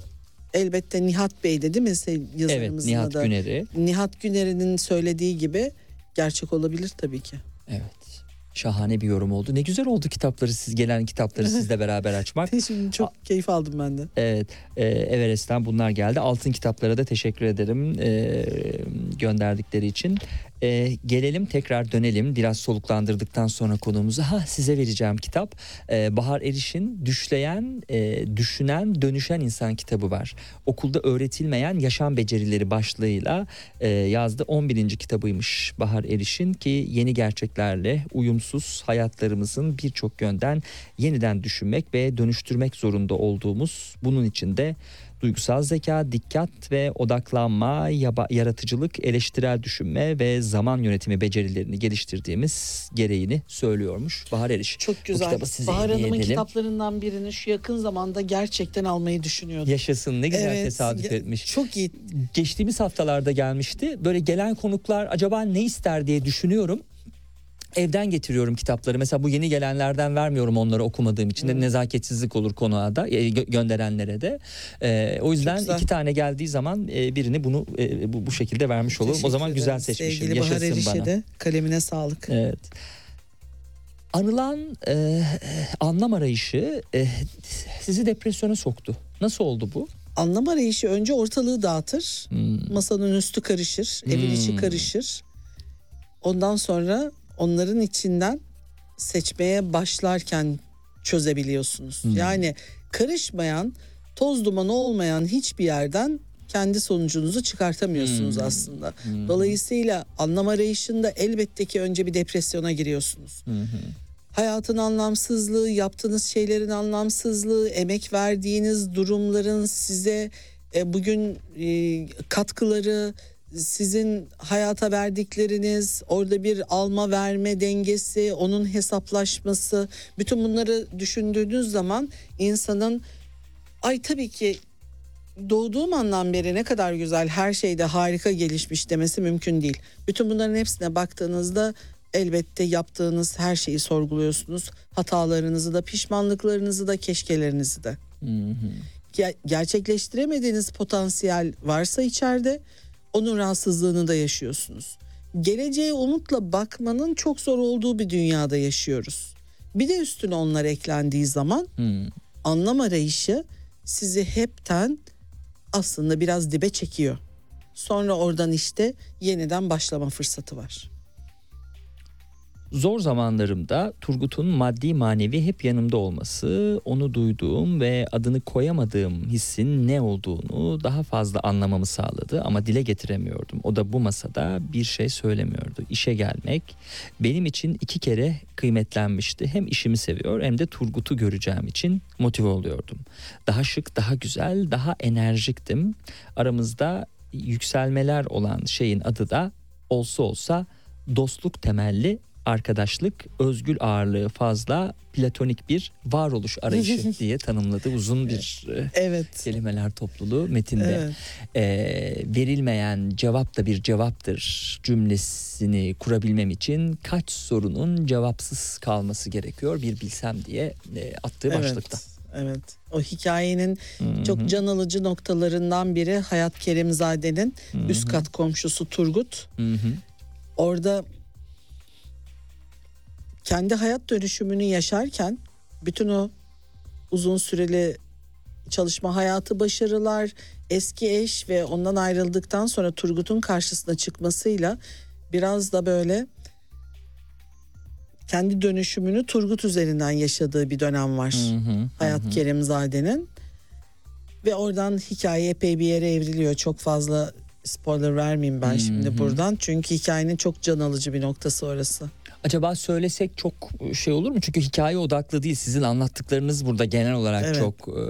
elbette Nihat Bey'de değil mi se- Evet yazarımızın Nihat adı? Güner'i. Nihat Güner'in söylediği gibi gerçek olabilir tabii ki. Evet. Şahane bir yorum oldu. Ne güzel oldu kitapları siz gelen kitapları sizle beraber açmak. Şimdi çok keyif aldım ben de. Evet, e, Everest'ten bunlar geldi. Altın kitaplara da teşekkür ederim e, gönderdikleri için. E, gelelim tekrar dönelim biraz soluklandırdıktan sonra konumuza. Ha size vereceğim kitap e, Bahar Eriş'in Düşleyen, e, Düşünen, Dönüşen İnsan kitabı var. Okulda öğretilmeyen yaşam becerileri başlığıyla e, yazdı. 11. kitabıymış Bahar Eriş'in ki yeni gerçeklerle uyumsuz hayatlarımızın birçok yönden yeniden düşünmek ve dönüştürmek zorunda olduğumuz bunun için de duygusal zeka, dikkat ve odaklanma, yaba- yaratıcılık, eleştirel düşünme ve zaman yönetimi becerilerini geliştirdiğimiz gereğini söylüyormuş Bahar Eriş. Çok güzel. Bahar Hanım'ın kitaplarından birini şu yakın zamanda gerçekten almayı düşünüyordum. Yaşasın ne güzel Evet, tesadüf etmiş. Çok iyi. geçtiğimiz haftalarda gelmişti. Böyle gelen konuklar acaba ne ister diye düşünüyorum. Evden getiriyorum kitapları. Mesela bu yeni gelenlerden vermiyorum onları okumadığım için de nezaketsizlik olur konuğa da e, gö- gönderenlere de. E, o yüzden güzel. iki tane geldiği zaman e, birini bunu e, bu, bu şekilde vermiş olurum. O Teşekkür zaman güzel ederim. seçmişim. Sevgili Bahar Yaşasın Eriş'e bana. de kalemine sağlık. Evet. Anılan e, anlam arayışı e, sizi depresyona soktu. Nasıl oldu bu? Anlam arayışı önce ortalığı dağıtır. Hmm. Masanın üstü karışır, evin içi Hmm. karışır. Ondan sonra onların içinden seçmeye başlarken çözebiliyorsunuz. Hmm. Yani karışmayan, toz dumanı olmayan hiçbir yerden kendi sonucunuzu çıkartamıyorsunuz Hmm. aslında. Dolayısıyla anlam arayışında elbette ki önce bir depresyona giriyorsunuz. Hı. Hayatın anlamsızlığı, yaptığınız şeylerin anlamsızlığı, emek verdiğiniz durumların size e, bugün e, katkıları, sizin hayata verdikleriniz, orada bir alma verme dengesi, onun hesaplaşması, bütün bunları düşündüğünüz zaman insanın ay tabii ki doğduğum andan beri ne kadar güzel her şeyde harika gelişmiş demesi mümkün değil. Bütün bunların hepsine baktığınızda elbette yaptığınız her şeyi sorguluyorsunuz. Hatalarınızı da, pişmanlıklarınızı da, keşkelerinizi de. Hı hı. Ge- gerçekleştiremediğiniz potansiyel varsa içeride onun rahatsızlığını da yaşıyorsunuz. Geleceğe umutla bakmanın çok zor olduğu bir dünyada yaşıyoruz. Bir de üstüne onlar eklendiği zaman Hı. anlam arayışı sizi hepten aslında biraz dibe çekiyor. Sonra oradan işte yeniden başlama fırsatı var. Zor zamanlarımda Turgut'un maddi manevi hep yanımda olması, onu duyduğum ve adını koyamadığım hissin ne olduğunu daha fazla anlamamı sağladı ama dile getiremiyordum. O da bu masada bir şey söylemiyordu. İşe gelmek benim için iki kere kıymetlenmişti. Hem işimi seviyor hem de Turgut'u göreceğim için motive oluyordum. Daha şık, daha güzel, daha enerjiktim. Aramızda yükselmeler olan şeyin adı da olsa olsa dostluk temelli arkadaşlık, özgül ağırlığı fazla, platonik bir varoluş arayışı diye tanımladı uzun bir e, Evet. kelimeler topluluğu metinde. Evet. Ee, verilmeyen cevap da bir cevaptır cümlesini kurabilmem için kaç sorunun cevapsız kalması gerekiyor bir bilsem diye e, attığı başlıkta. Evet. O hikayenin Hı hı. çok can alıcı noktalarından biri Hayat Kerimzade'nin üst kat komşusu Turgut. Hı hı. Orada kendi hayat dönüşümünü yaşarken bütün o uzun süreli çalışma hayatı başarılar, eski eş ve ondan ayrıldıktan sonra Turgut'un karşısına çıkmasıyla biraz da böyle kendi dönüşümünü Turgut üzerinden yaşadığı bir dönem var. Hı hı. Hayat Kerimzade'nin ve oradan hikaye epey bir yere evriliyor. Çok fazla spoiler vermeyeyim ben şimdi buradan. Çünkü hikayenin çok can alıcı bir noktası orası. Acaba söylesek çok şey olur mu? Çünkü hikaye odaklı değil. Sizin anlattıklarınız burada genel olarak Evet. çok e,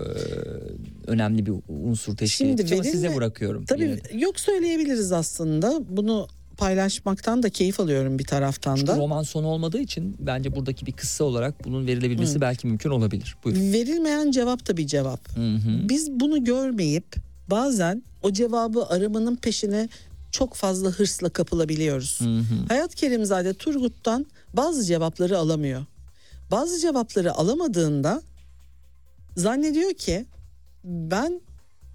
önemli bir unsur teşkil Şimdi ediyor. Ama size bırakıyorum. Tabii yine yok söyleyebiliriz aslında. Bunu paylaşmaktan da keyif alıyorum bir taraftan Çünkü da. roman sonu olmadığı için bence buradaki bir kıssa olarak bunun verilebilmesi belki mümkün olabilir. Buyurun. Verilmeyen cevap da bir cevap. Hı hı. Biz bunu görmeyip bazen o cevabı aramanın peşine çok fazla hırsla kapılabiliyoruz. Hı hı. Hayat Kerimzade Turgut'tan bazı cevapları alamıyor. Bazı cevapları alamadığında zannediyor ki ben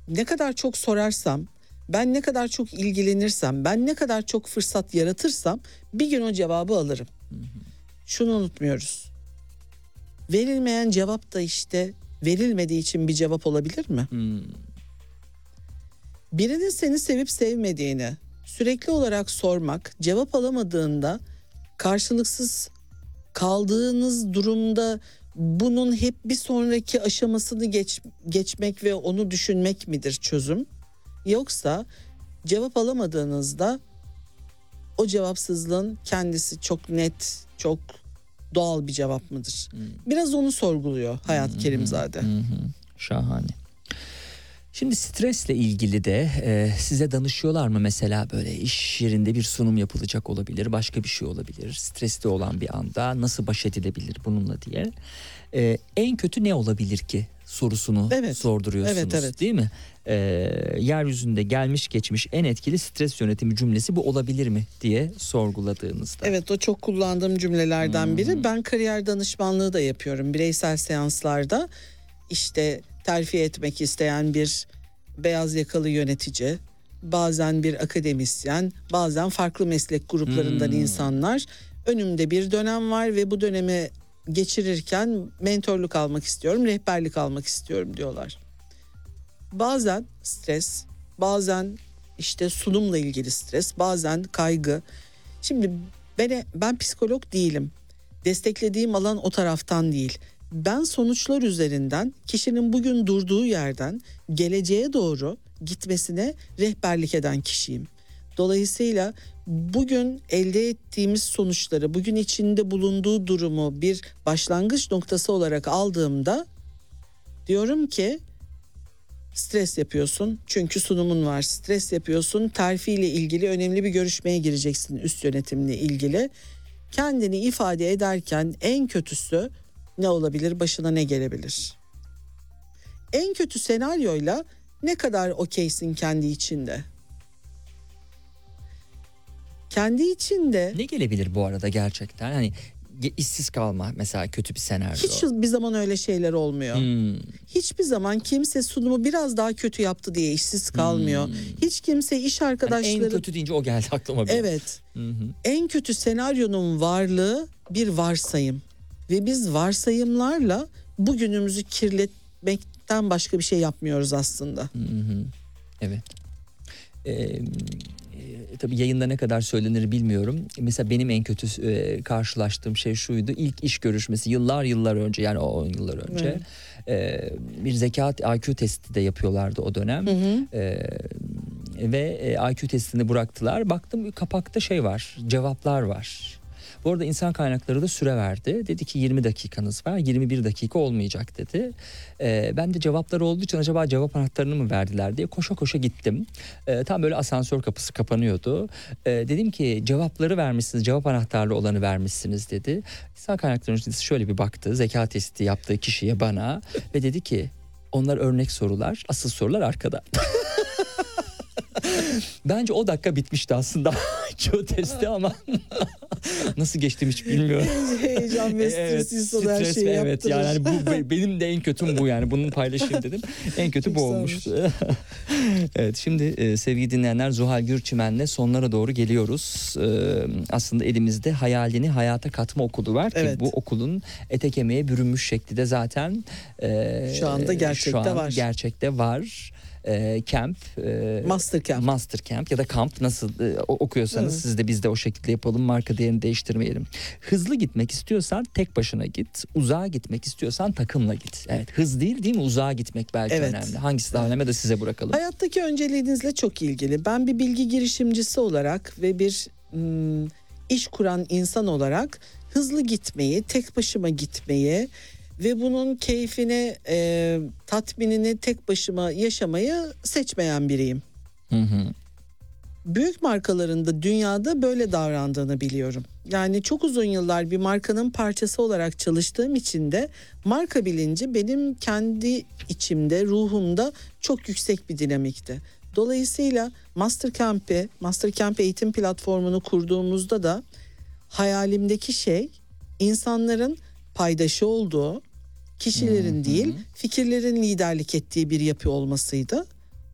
ne kadar çok sorarsam, ben ne kadar çok ilgilenirsem, ben ne kadar çok fırsat yaratırsam bir gün o cevabı alırım. Şunu unutmuyoruz. Verilmeyen cevap da işte verilmediği için bir cevap olabilir mi? Hmm. Birinin seni sevip sevmediğini sürekli olarak sormak, cevap alamadığında karşılıksız kaldığınız durumda bunun hep bir sonraki aşamasını geç, geçmek ve onu düşünmek midir çözüm? Yoksa cevap alamadığınızda o cevapsızlığın kendisi çok net, çok doğal bir cevap mıdır? Biraz onu sorguluyor Hayat Kerimzade. Hı hı. Şahane. Şimdi stresle ilgili de e, size danışıyorlar mı mesela böyle iş yerinde bir sunum yapılacak olabilir, başka bir şey olabilir. Stresli olan bir anda nasıl baş edilebilir bununla diye. E, en kötü ne olabilir ki sorusunu Evet. sorduruyorsunuz Evet, evet. değil mi? E, yeryüzünde gelmiş geçmiş en etkili stres yönetimi cümlesi bu olabilir mi diye sorguladığınızda. Evet o çok kullandığım cümlelerden biri. Ben kariyer danışmanlığı da yapıyorum bireysel seanslarda. İşte terfi etmek isteyen bir beyaz yakalı yönetici, bazen bir akademisyen, bazen farklı meslek gruplarından insanlar. Önümde bir dönem var ve bu dönemi geçirirken mentorluk almak istiyorum, rehberlik almak istiyorum diyorlar. Bazen stres, bazen işte sunumla ilgili stres, bazen kaygı. Şimdi ben ben psikolog değilim. Desteklediğim alan o taraftan değil. Ben sonuçlar üzerinden kişinin bugün durduğu yerden geleceğe doğru gitmesine rehberlik eden kişiyim. Dolayısıyla bugün elde ettiğimiz sonuçları, bugün içinde bulunduğu durumu bir başlangıç noktası olarak aldığımda diyorum ki stres yapıyorsun çünkü sunumun var. Stres yapıyorsun terfiyle ilgili önemli bir görüşmeye gireceksin üst yönetimle ilgili. Kendini ifade ederken en kötüsü ne olabilir? Başına ne gelebilir? En kötü senaryoyla ne kadar okeysin kendi içinde? Kendi içinde Ne gelebilir bu arada gerçekten? Hani işsiz kalma mesela kötü bir senaryo. hiç bir zaman öyle şeyler olmuyor. Hmm. Hiçbir zaman kimse sunumu biraz daha kötü yaptı diye işsiz kalmıyor. Hiç kimse iş Hani arkadaşları en kötü deyince o geldi aklıma. bir. Evet. Hı hı. En kötü senaryonun varlığı bir varsayım. Ve biz varsayımlarla bugünümüzü kirletmekten başka bir şey yapmıyoruz aslında. Hı hı. Evet. Ee, e, tabii yayında ne kadar söylenir bilmiyorum. Mesela benim en kötü e, karşılaştığım şey şuydu. İlk iş görüşmesi yıllar yıllar önce yani o 10 yıllar önce. e, bir zekat IQ testi de yapıyorlardı o dönem. E, ve e, IQ testini bıraktılar. Baktım kapakta şey var, cevaplar var. Bu arada insan kaynakları da süre verdi. Dedi ki 20 dakikanız var. 21 dakika olmayacak dedi. Ee, ben de cevaplar olduğu için acaba cevap anahtarını mı verdiler diye koşa koşa gittim. Ee, tam böyle asansör kapısı kapanıyordu. Ee, dedim ki cevapları vermişsiniz, cevap anahtarlı olanı vermişsiniz dedi. İnsan kaynakları yöneticisi şöyle bir baktı. Zeka testi yaptığı kişiye bana ve dedi ki onlar örnek sorular, asıl sorular arkada. Bence o dakika bitmişti aslında IQ testi ama nasıl geçtim hiç bilmiyorum. Heyecan ve Evet, stres her stres şeyi ve evet yaptırır. yani hani bu be- benim de en kötüm bu yani bunun paylaşayım dedim. En kötü Çok bu olmuştu. evet şimdi e, sevgili dinleyenler Zuhal Gürçimen'le sonlara doğru geliyoruz. E, aslında elimizde hayalini hayata katma okulu var ki Evet. bu okulun ete kemiğe bürünmüş şekli de zaten e, Şu anda gerçekte şu an var. Gerçekte var. E, camp, e, Master Camp. Master Camp ya da kamp nasıl e, okuyorsanız Evet. siz de biz de o şekilde yapalım marka değerini değiştirmeyelim. Hızlı gitmek istiyorsan tek başına git. Uzağa gitmek istiyorsan takımla git. Evet hız değil değil mi? Uzağa gitmek belki Evet. önemli. Hangisi daha önemli de size bırakalım. Hayattaki önceliğinizle çok ilgili. Ben bir bilgi girişimcisi olarak ve bir mm, iş kuran insan olarak hızlı gitmeyi, tek başıma gitmeyi ve bunun keyfini, e, tatminini tek başıma yaşamayı seçmeyen biriyim. Hı hı. büyük markaların da dünyada böyle davrandığını biliyorum. Yani çok uzun yıllar bir markanın parçası olarak çalıştığım için de marka bilinci benim kendi içimde, ruhumda çok yüksek bir dinamikti. Dolayısıyla Mastercamp'i, Mastercamp eğitim platformunu kurduğumuzda da hayalimdeki şey insanların paydaşı olduğu, kişilerin değil, fikirlerin liderlik ettiği bir yapı olmasıydı.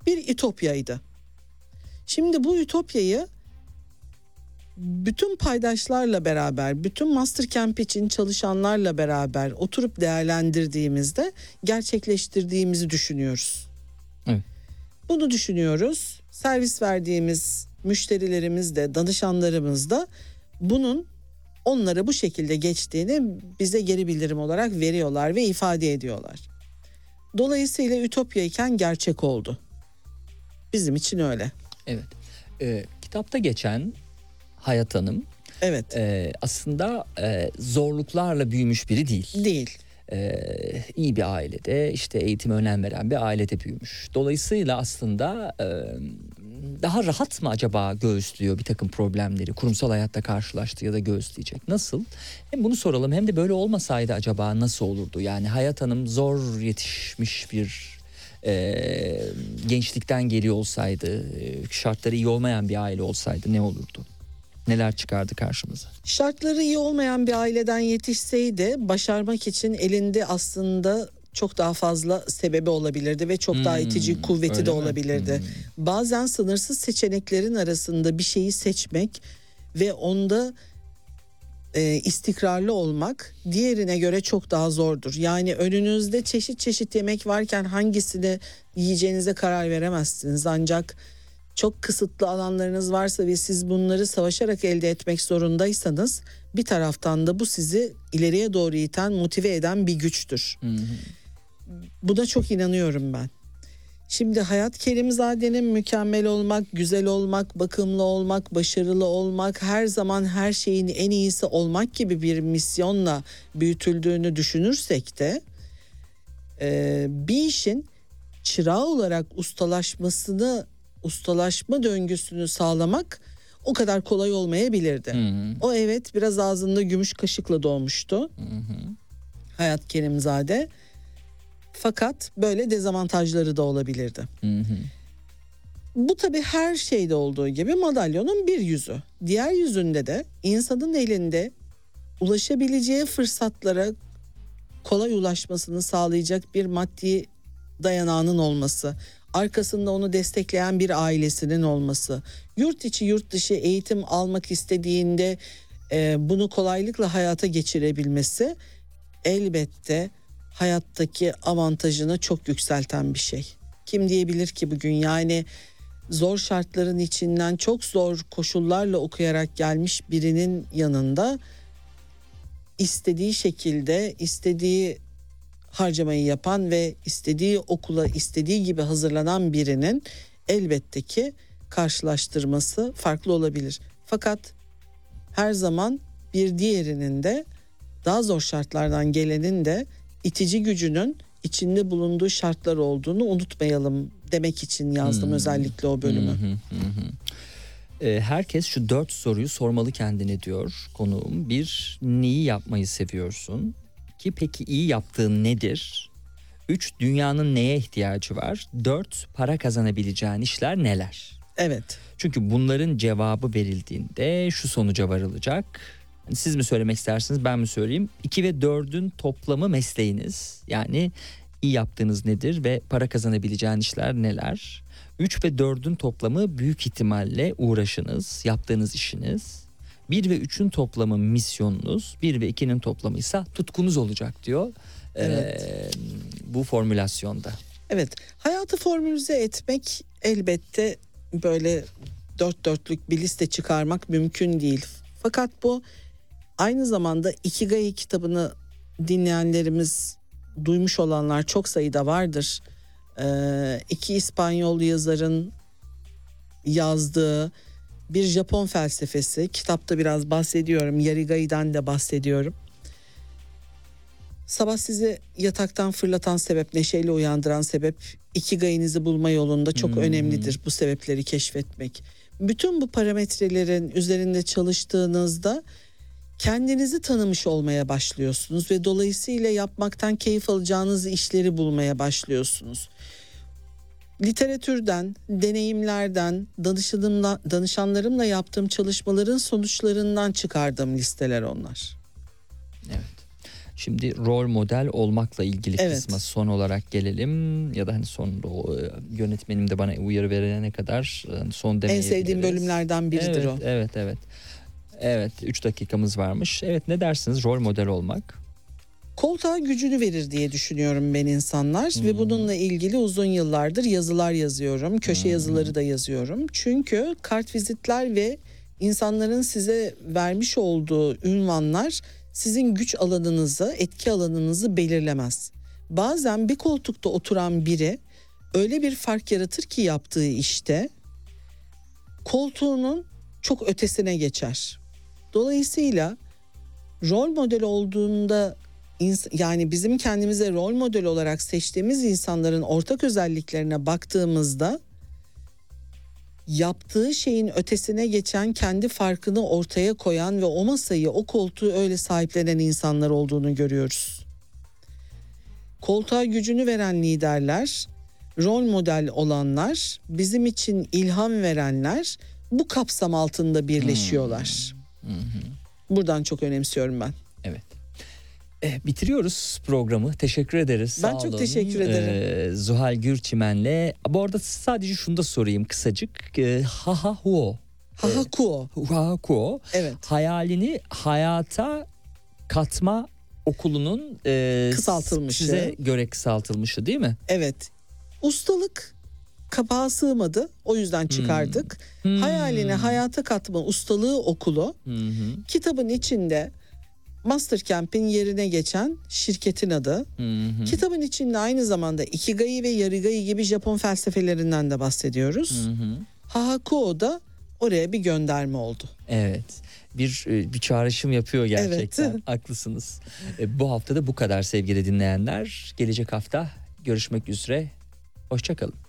Bir ütopyaydı. Şimdi bu ütopyayı bütün paydaşlarla beraber, bütün Mastercamp için çalışanlarla beraber oturup değerlendirdiğimizde gerçekleştirdiğimizi düşünüyoruz. Evet. Bunu düşünüyoruz. Servis verdiğimiz müşterilerimiz de, danışanlarımız da bunun onlara bu şekilde geçtiğini bize geri bildirim olarak veriyorlar ve ifade ediyorlar. Dolayısıyla ütopya iken gerçek oldu. Bizim için öyle. Evet. Ee, kitapta geçen Hayat Hanım Evet. e, aslında e, zorluklarla büyümüş biri değil. Değil. e, iyi bir ailede işte eğitime önem veren bir ailede büyümüş. Dolayısıyla aslında e, daha rahat mı acaba göğüslüyor bir takım problemleri kurumsal hayatta karşılaştı ya da göğüsleyecek? Nasıl? Hem bunu soralım hem de böyle olmasaydı acaba nasıl olurdu? Yani Hayat Hanım zor yetişmiş bir e, gençlikten geliyor olsaydı, e, şartları iyi olmayan bir aile olsaydı ne olurdu? Neler çıkardı karşımıza? Şartları iyi olmayan bir aileden yetişseydi başarmak için elinde aslında çok daha fazla sebebi olabilirdi ve çok daha itici kuvveti de mi? olabilirdi. Bazen sınırsız seçeneklerin arasında bir şeyi seçmek ve onda e, istikrarlı olmak diğerine göre çok daha zordur. Yani önünüzde çeşit çeşit yemek varken hangisini yiyeceğinize karar veremezsiniz. Ancak çok kısıtlı alanlarınız varsa ve siz bunları savaşarak elde etmek zorundaysanız bir taraftan da bu sizi ileriye doğru iten, motive eden bir güçtür. Buna çok inanıyorum ben. Şimdi Hayat Kerimzade'nin mükemmel olmak, güzel olmak, bakımlı olmak, başarılı olmak, her zaman her şeyin en iyisi olmak gibi bir misyonla büyütüldüğünü düşünürsek de e, bir işin çırağı olarak ustalaşmasını, ustalaşma döngüsünü sağlamak o kadar kolay olmayabilirdi. O evet biraz ağzında gümüş kaşıkla doğmuştu. Hayat Kerimzade. Fakat böyle dezavantajları da olabilirdi. Bu tabii her şeyde olduğu gibi madalyonun bir yüzü. Diğer yüzünde de insanın elinde ulaşabileceği fırsatlara kolay ulaşmasını sağlayacak bir maddi dayanağının olması, arkasında onu destekleyen bir ailesinin olması, yurt içi yurt dışı eğitim almak istediğinde e, bunu kolaylıkla hayata geçirebilmesi elbette hayattaki avantajını çok yükselten bir şey. Kim diyebilir ki bugün yani zor şartların içinden çok zor koşullarla okuyarak gelmiş birinin yanında istediği şekilde istediği harcamayı yapan ve istediği okula istediği gibi hazırlanan birinin elbette ki karşılaştırması farklı olabilir. Fakat her zaman bir diğerinin de daha zor şartlardan gelenin de itici gücünün içinde bulunduğu şartlar olduğunu unutmayalım demek için yazdım özellikle o bölümü. Ee, herkes şu dört soruyu sormalı kendine diyor konuğum. Bir, neyi yapmayı seviyorsun? İki, peki iyi yaptığın nedir? Üç, dünyanın neye ihtiyacı var? Dört, para kazanabileceğin işler neler? Evet. Çünkü bunların cevabı verildiğinde şu sonuca varılacak. Siz mi söylemek istersiniz ben mi söyleyeyim? 2 ve 4'ün toplamı mesleğiniz. Yani iyi yaptığınız nedir ve para kazanabileceğin işler neler? 3 ve 4'ün toplamı büyük ihtimalle uğraşınız, yaptığınız işiniz. 1 ve 3'ün toplamı misyonunuz, 1 ve 2'nin toplamı ise tutkunuz olacak diyor. Evet. Ee, bu formülasyonda. Evet. Hayatı formülize etmek elbette böyle dört dörtlük bir liste çıkarmak mümkün değil. Fakat bu aynı zamanda Ikigai kitabını dinleyenlerimiz duymuş olanlar çok sayıda vardır. Ee, iki İspanyol yazarın yazdığı bir Japon felsefesi. Kitapta biraz bahsediyorum. Yarigai'den de bahsediyorum. Sabah sizi yataktan fırlatan sebep, neşeyle uyandıran sebep ikigai'nizi bulma yolunda çok önemlidir bu sebepleri keşfetmek. bütün bu parametrelerin üzerinde çalıştığınızda kendinizi tanımış olmaya başlıyorsunuz ve dolayısıyla yapmaktan keyif alacağınız işleri bulmaya başlıyorsunuz. Literatürden, deneyimlerden, danışanımla, danışanlarımla yaptığım çalışmaların sonuçlarından çıkardığım listeler onlar. Evet. Şimdi rol model olmakla ilgili Evet. kısma son olarak gelelim ya da hani son o, e, yönetmenim de bana uyarı verene kadar e, son En demeyebiliriz. sevdiğim bölümlerden biridir evet, o. Evet evet. Evet 3 dakikamız varmış. Evet ne dersiniz rol model olmak? koltuğa gücünü verir diye düşünüyorum ben insanlar ve bununla ilgili uzun yıllardır yazılar yazıyorum. Köşe yazıları da yazıyorum. Çünkü kartvizitler ve insanların size vermiş olduğu ünvanlar sizin güç alanınızı, etki alanınızı belirlemez. Bazen bir koltukta oturan biri öyle bir fark yaratır ki yaptığı işte koltuğunun çok ötesine geçer. Dolayısıyla rol model olduğunda yani bizim kendimize rol model olarak seçtiğimiz insanların ortak özelliklerine baktığımızda yaptığı şeyin ötesine geçen kendi farkını ortaya koyan ve o masayı o koltuğu öyle sahiplenen insanlar olduğunu görüyoruz. Koltuğa gücünü veren liderler, rol model olanlar, bizim için ilham verenler bu kapsam altında birleşiyorlar. Buradan çok önemsiyorum ben. Evet. Eh, bitiriyoruz programı. Teşekkür ederiz. Ben Sağ çok olun. teşekkür ederim. Ee, Zuhal Gürçimen'le. Bu arada sadece şunu da sorayım kısacık. Ee, ha ha huo. Hahakuo. Ha huo. Evet. Hayalini hayata katma okulunun e, Kısaltılmışı. size göre kısaltılmışı değil mi? Evet. Ustalık kapağa sığmadı. O yüzden çıkardık. Hmm. Hayaline hayata katma ustalığı okulu hı. kitabın içinde Mastercamp'in yerine geçen şirketin adı. Hı hı. Kitabın içinde aynı zamanda Ikigai ve Yarigai gibi Japon felsefelerinden de bahsediyoruz. Hı hı. Hahakuo da oraya bir gönderme oldu. Evet. Bir e, bir çağrışım yapıyor gerçekten. Evet. Haklısınız. E, Bu hafta da bu kadar sevgili dinleyenler. Gelecek hafta görüşmek üzere. Hoşçakalın.